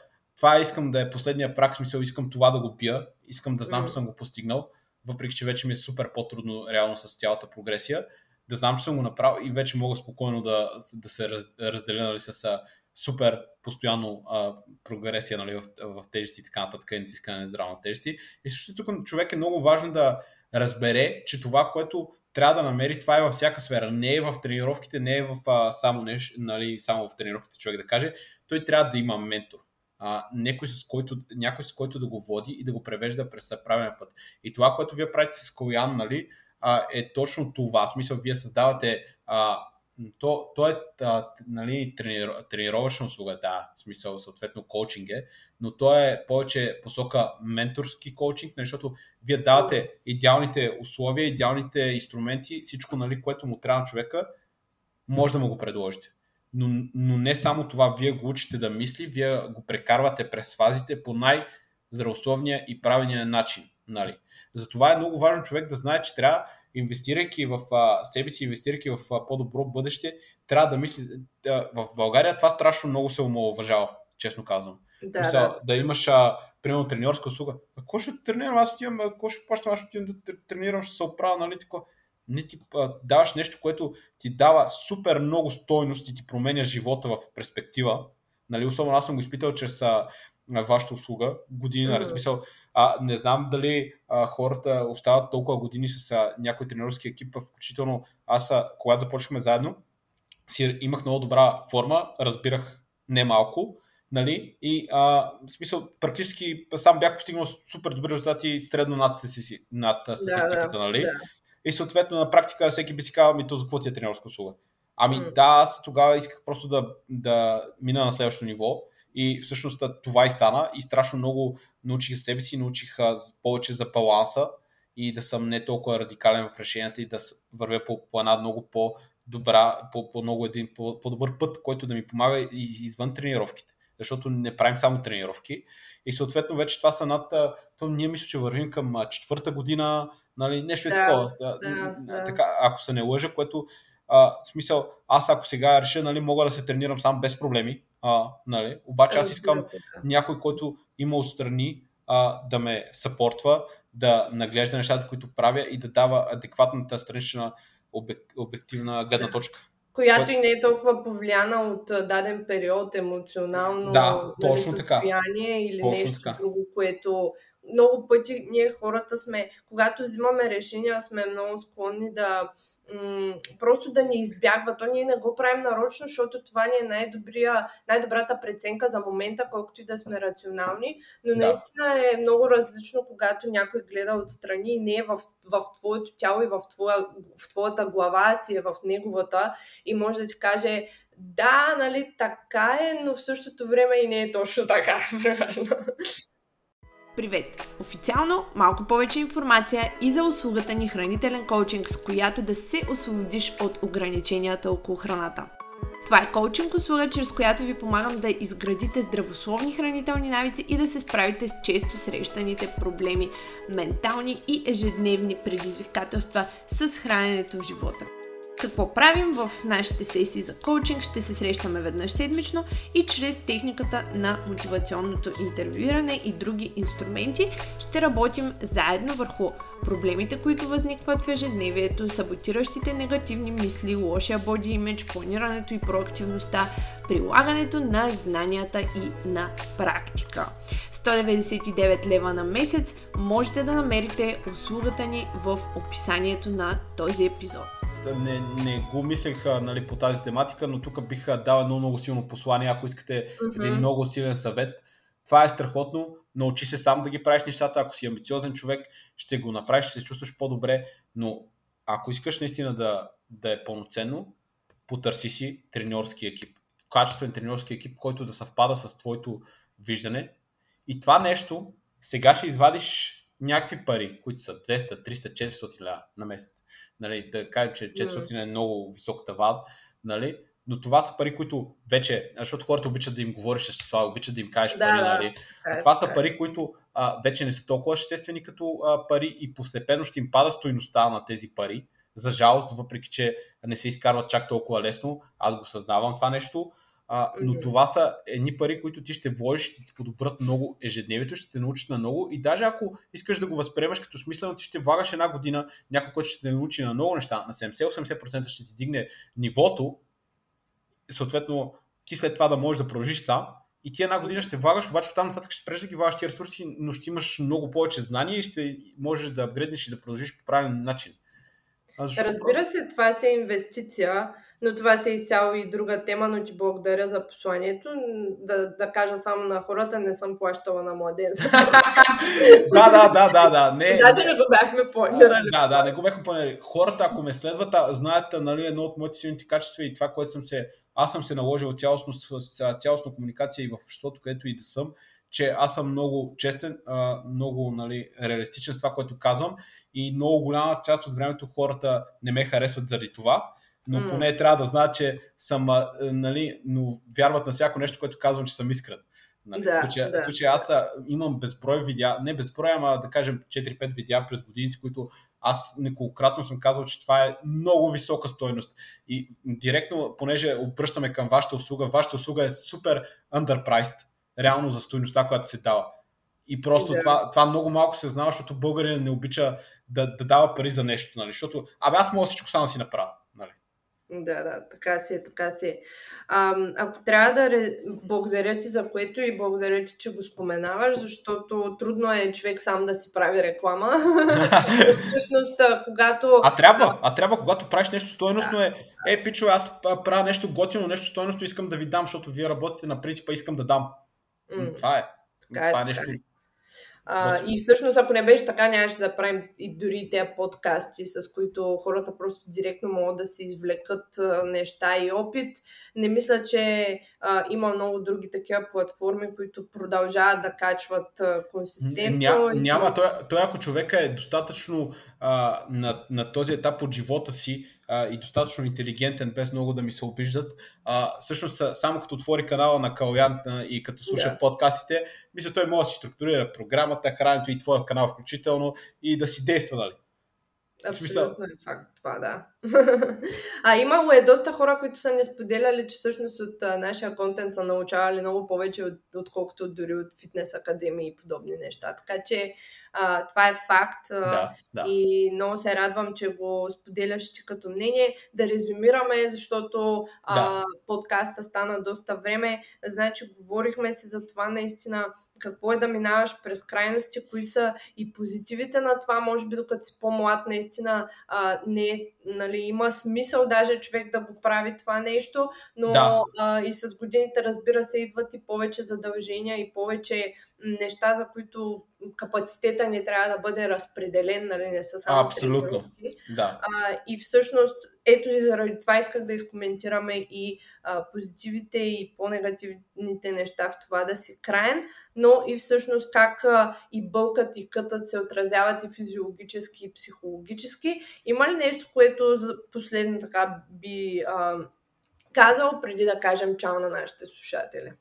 това искам да е последния прак, смисъл искам това да го пия, искам да знам, че съм го постигнал, въпреки че вече ми е супер по-трудно реално с цялата прогресия, да знам, че съм го направил и вече мога спокойно да, да се раз, разделя нали, с а, супер постоянно а, прогресия нали, в, в тежести и така нататък, натискане на здравна тежести. И също тук човек е много важно да разбере, че това, което трябва да намери това е във всяка сфера. Не е в тренировките, не е в а, само, нещо, нали, само в тренировките, човек да каже. Той трябва да има ментор. А, някой, с който, някой с който да го води и да го превежда през правилния път. И това, което вие правите с Коян, нали, а, е точно това. В смисъл, вие създавате а, то, то е а, нали, тренир, тренировъчна услуга, да, в смисъл съответно коучинг е, но то е повече посока менторски коучинг, нали, защото вие давате идеалните условия, идеалните инструменти, всичко, нали, което му трябва на човека, може да му го предложите. Но, но не само това, вие го учите да мисли, вие го прекарвате през фазите по най-здравословния и правилния начин. Нали. Затова е много важно човек да знае, че трябва инвестирайки в а, себе си, инвестирайки в а, по-добро бъдеще, трябва да мисли. А, в България това страшно много се омалуважава, честно казвам. Да, Мисля, да. да имаш, а, примерно, треньорска услуга. Ако ще тренирам, аз отивам, ако ще плащам, аз отивам да тренирам, ще се оправя, нали, така. Не ти а, даваш нещо, което ти дава супер много стойност и ти променя живота в перспектива. Нали, особено аз съм го изпитал чрез а, вашата услуга, години, mm-hmm. размисъл. А, не знам дали а, хората остават толкова години с а, някой тренерски екип, включително аз, а, когато започнахме заедно, си имах много добра форма, разбирах не малко, нали, и а, в смисъл, практически сам бях постигнал супер добри резултати средно над, над статистиката, да, нали, да. И съответно на практика всеки би си казал, ми то за какво ти е тренерска услуга? Ами mm. да, аз тогава исках просто да, да мина на следващото ниво, и всъщност това и стана и страшно много научих себе си, научих повече за баланса и да съм не толкова радикален в решенията и да вървя по, по една много по-добра, по, по много един по, по-добър път, който да ми помага извън тренировките. Защото не правим само тренировки. И съответно вече това са над... То ние мисля, че вървим към четвърта година, нали, нещо да, е такова. Да, да. Така, ако се не лъжа, което а, смисъл, аз ако сега реша, нали, мога да се тренирам сам без проблеми, а, нали? Обаче аз искам някой, който има отстрани а, да ме съпортва, да наглежда нещата, които правя и да дава адекватната странична обективна гледна точка. Която и не е толкова повлияна от даден период емоционално да, нали, точно състояние така. или точно нещо така. друго, което много пъти ние хората сме, когато взимаме решения, сме много склонни да м- просто да ни избягва. То ние не го правим нарочно, защото това ни е най-добрия, най-добрата преценка за момента, колкото и да сме рационални, но да. наистина е много различно, когато някой гледа отстрани и не е в, в твоето тяло и в, твоя, в твоята глава си, е в неговата и може да ти каже да, нали, така е, но в същото време и не е точно така, примерно. Привет! Официално малко повече информация и за услугата ни хранителен коучинг, с която да се освободиш от ограниченията около храната. Това е коучинг услуга, чрез която ви помагам да изградите здравословни хранителни навици и да се справите с често срещаните проблеми, ментални и ежедневни предизвикателства с храненето в живота. Какво правим в нашите сесии за коучинг? Ще се срещаме веднъж седмично и чрез техниката на мотивационното интервюиране и други инструменти ще работим заедно върху проблемите, които възникват в ежедневието, саботиращите негативни мисли, лошия боди имидж, планирането и проактивността, прилагането на знанията и на практика. 199 лева на месец можете да намерите услугата ни в описанието на този епизод не, не го мислех нали, по тази тематика, но тук бих дал едно много силно послание, ако искате mm-hmm. един много силен съвет. Това е страхотно, научи се сам да ги правиш нещата, ако си амбициозен човек, ще го направиш, ще се чувстваш по-добре, но ако искаш наистина да, да е пълноценно, потърси си треньорски екип. Качествен треньорски екип, който да съвпада с твоето виждане. И това нещо, сега ще извадиш някакви пари, които са 200, 300, 400 ля на месец. Нали, да кажем, че 400 е много висок таван, нали, но това са пари, които вече, защото хората обичат да им говориш числа, обичат да им кажеш да, пари, нали? А това са пари, които а, вече не са толкова съществени като а, пари и постепенно ще им пада стоиността на тези пари. За жалост, въпреки че не се изкарват чак толкова лесно, аз го съзнавам това нещо, а, но това са едни пари, които ти ще вложиш, ще ти подобрат много ежедневието, ще те научат на много. И даже ако искаш да го възприемаш като смислено, ти ще влагаш една година, някой, който ще те научи на много неща, на 70-80% ще ти дигне нивото, съответно ти след това да можеш да продължиш сам. И ти една година ще влагаш, обаче оттам нататък ще спреш да ги влагаш ти ресурси, но ще имаш много повече знания и ще можеш да апгрейднеш и да продължиш по правилен начин. Разбира се, това си е инвестиция, но това си е изцяло и друга тема, но ти благодаря за посланието. Да, да кажа само на хората, не съм плащала на младенца. да, да, да, да, да. Не, Даже не го бяхме планирали. Да, да, не го бяхме планирали. Хората, ако ме следват, знаят, нали, едно от моите силните качества и това, което съм се аз съм се наложил цялостно, с цялостна комуникация и в обществото, където и да съм, че аз съм много честен, много нали, реалистичен с това, което казвам и много голяма част от времето хората не ме харесват заради това, но mm. поне трябва да знаят, че съм, нали, но вярват на всяко нещо, което казвам, че съм искрен. Нали, да, в, случая, да. в случая аз имам безброй видеа, не безброй, ама да кажем 4-5 видеа през годините, които аз неколкократно съм казал, че това е много висока стойност. И директно, понеже обръщаме към вашата услуга, вашата услуга е супер underpriced, реално за стойността, която се дава. И просто да. това, това много малко се знава, защото българин не обича да, да дава пари за нещо. Нали? Защото, абе аз мога всичко само да си направя. Да, да, така си е, така си е. А, ако трябва да ре... благодаря ти за което и благодаря ти, че го споменаваш, защото трудно е човек сам да си прави реклама. Всъщност, когато... А трябва, а трябва, когато правиш нещо стойностно да. е, е, пичо, аз правя нещо готино, нещо стойностно, искам да ви дам, защото вие работите на принципа, искам да дам. Mm. Това е. Така е, това е нещо... Така е а, и всъщност, ако не беше така, нямаше да правим и дори тези подкасти, с които хората просто директно могат да се извлекат неща и опит. Не мисля, че а, има много други такива платформи, които продължават да качват а, консистентно. Ня, няма. Той, той, ако човека е достатъчно а, на, на този етап от живота си, а, и достатъчно интелигентен, без много да ми се обиждат. А, всъщност, само като отвори канала на Калян и като слуша yeah. подкастите, мисля, той може да си структурира програмата, храненето и твоя канал включително и да си действа, нали? Абсолютно е факт това, да. а имало е доста хора, които са не споделяли, че всъщност от а, нашия контент са научавали много повече, от, отколкото дори от фитнес академии и подобни неща. Така че а, това е факт да, да. и много се радвам, че го споделяш ти като мнение. Да резюмираме, защото а, да. подкаста стана доста време. Значи говорихме се за това наистина какво е да минаваш през крайности, кои са и позитивите на това, може би докато си по-млад, наистина а, не, нали, има смисъл даже човек да го прави това нещо, но да. а, и с годините, разбира се, идват и повече задължения и повече неща, за които капацитета ни трябва да бъде разпределен, нали, не са само Абсолютно, да. А, и всъщност, ето и заради това исках да изкоментираме и а, позитивите и по-негативните неща в това да си краен, но и всъщност как а, и бълкът и кътът се отразяват и физиологически и психологически. Има ли нещо, което за последно така би а, казал преди да кажем чао на нашите слушатели?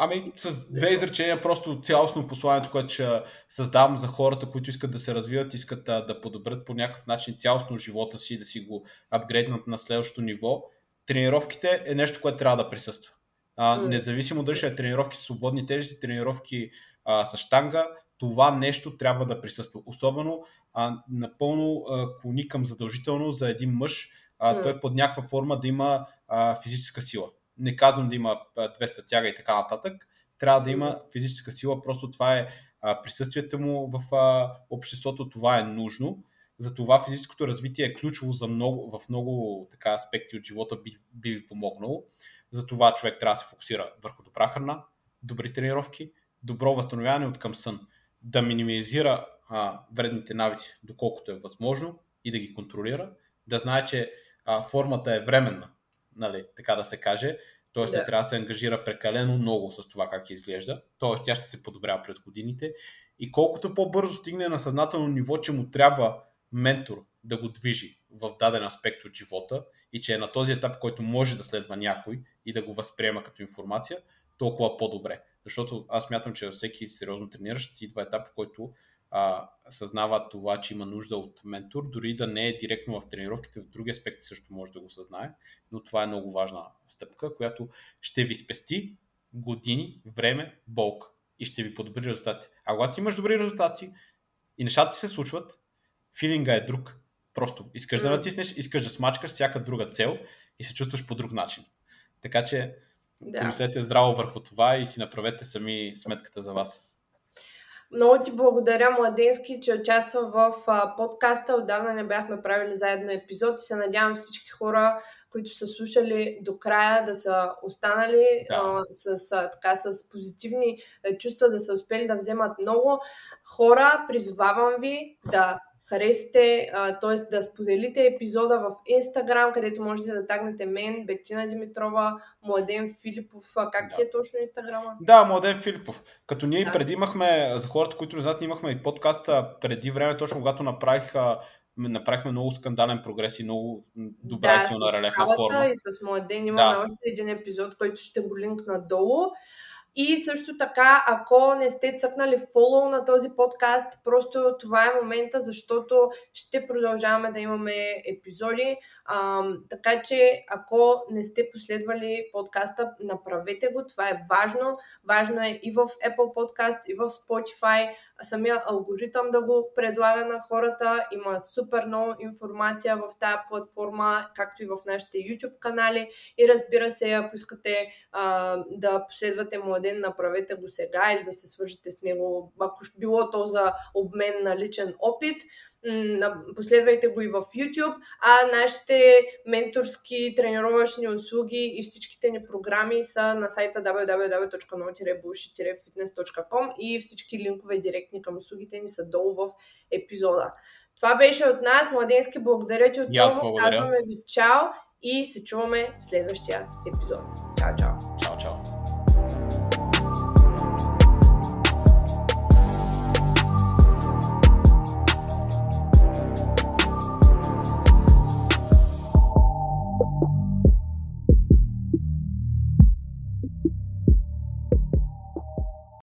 Ами, с две изречения, просто цялостно посланието, което ще създавам за хората, които искат да се развиват, искат да, да подобрят по някакъв начин цялостно живота си, да си го апгрейднат на следващото ниво. Тренировките е нещо, което трябва да присъства. А, независимо дали ще е тренировки с свободни тежести, тренировки а, с штанга, това нещо трябва да присъства. Особено а, напълно а, клони към задължително за един мъж, а, той под някаква форма да има а, физическа сила не казвам да има 200 тяга и така нататък, трябва да има физическа сила, просто това е а, присъствието му в а, обществото, това е нужно. Затова физическото развитие е ключово за много, в много така, аспекти от живота би, би ви помогнало. Затова човек трябва да се фокусира върху добра храна, добри тренировки, добро възстановяване от към сън, да минимизира а, вредните навици, доколкото е възможно и да ги контролира, да знае, че а, формата е временна, нали, така да се каже. Тоест да. не трябва да се ангажира прекалено много с това как изглежда. Тоест тя ще се подобрява през годините. И колкото по-бързо стигне на съзнателно ниво, че му трябва ментор да го движи в даден аспект от живота и че е на този етап, който може да следва някой и да го възприема като информация, толкова по-добре. Защото аз мятам, че всеки сериозно трениращ идва етап, в който а, съзнава това, че има нужда от ментор, дори да не е директно в тренировките, в други аспекти също може да го съзнае, но това е много важна стъпка, която ще ви спести години, време, болка и ще ви подобри резултати. А когато имаш добри резултати и нещата ти се случват, филинга е друг. Просто искаш да натиснеш, искаш да смачкаш всяка друга цел и се чувстваш по друг начин. Така че да. помислете здраво върху това и си направете сами сметката за вас. Много ти благодаря, Младенски, че участва в а, подкаста. Отдавна не бяхме правили заедно епизод и се надявам всички хора, които са слушали до края, да са останали да. А, с, а, така, с позитивни чувства, да са успели да вземат много. Хора, призовавам ви да харесате, т.е. да споделите епизода в Инстаграм, където можете да тагнете мен, Бетина Димитрова, Младен Филипов. Как да. ти е точно Инстаграма? Да, Младен Филипов. Като ние да. преди имахме, за хората, които не знаят, имахме и подкаста преди време, точно когато направих направихме много скандален прогрес и много добра да, и силна релефна форма. И с Младен имаме да. още един епизод, който ще го линкна долу. И също така, ако не сте цъкнали фолоу на този подкаст, просто това е момента, защото ще продължаваме да имаме епизоди. А, така че, ако не сте последвали подкаста, направете го. Това е важно. Важно е и в Apple Podcasts, и в Spotify. Самия алгоритъм да го предлага на хората. Има супер много информация в тази платформа, както и в нашите YouTube канали. И разбира се, ако искате а, да последвате младен, направете го сега или да се свържете с него, ако било то за обмен на личен опит последвайте го и в YouTube, а нашите менторски тренировъчни услуги и всичките ни програми са на сайта www.no-bullshit-fitness.com и всички линкове директни към услугите ни са долу в епизода. Това беше от нас. Младенски, благодаря ти отново. Казваме ви чао и се чуваме в следващия епизод. Чао, чао.